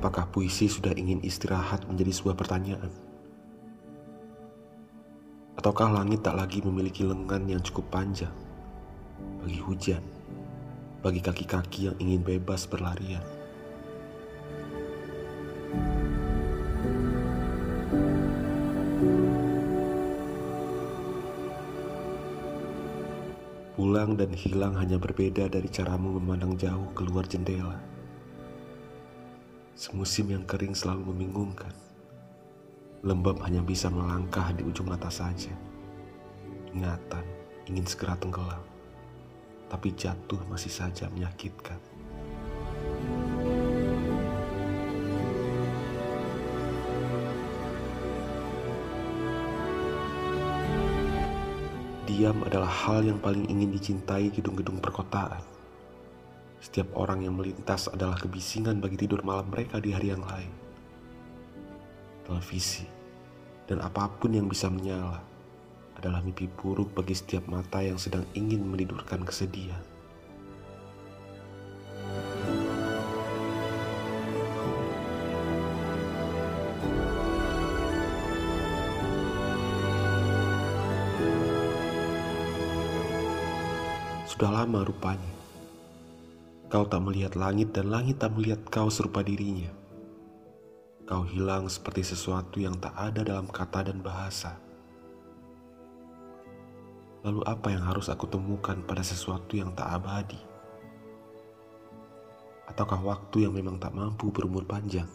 Apakah puisi sudah ingin istirahat menjadi sebuah pertanyaan? Ataukah langit tak lagi memiliki lengan yang cukup panjang bagi hujan, bagi kaki-kaki yang ingin bebas berlarian? Pulang dan hilang hanya berbeda dari caramu memandang jauh keluar jendela. Semusim yang kering selalu membingungkan. Lembab hanya bisa melangkah di ujung mata saja. Ingatan ingin segera tenggelam, tapi jatuh masih saja menyakitkan. Diam adalah hal yang paling ingin dicintai gedung-gedung perkotaan. Setiap orang yang melintas adalah kebisingan bagi tidur malam mereka di hari yang lain. Televisi dan apa pun yang bisa menyala adalah mimpi buruk bagi setiap mata yang sedang ingin menidurkan kesedihan. Sudah lama rupanya. Kau tak melihat langit dan langit tak melihat kau serupa dirinya. Kau hilang seperti sesuatu yang tak ada dalam kata dan bahasa. Lalu apa yang harus aku temukan pada sesuatu yang tak abadi? Ataukah waktu yang memang tak mampu berumur panjang?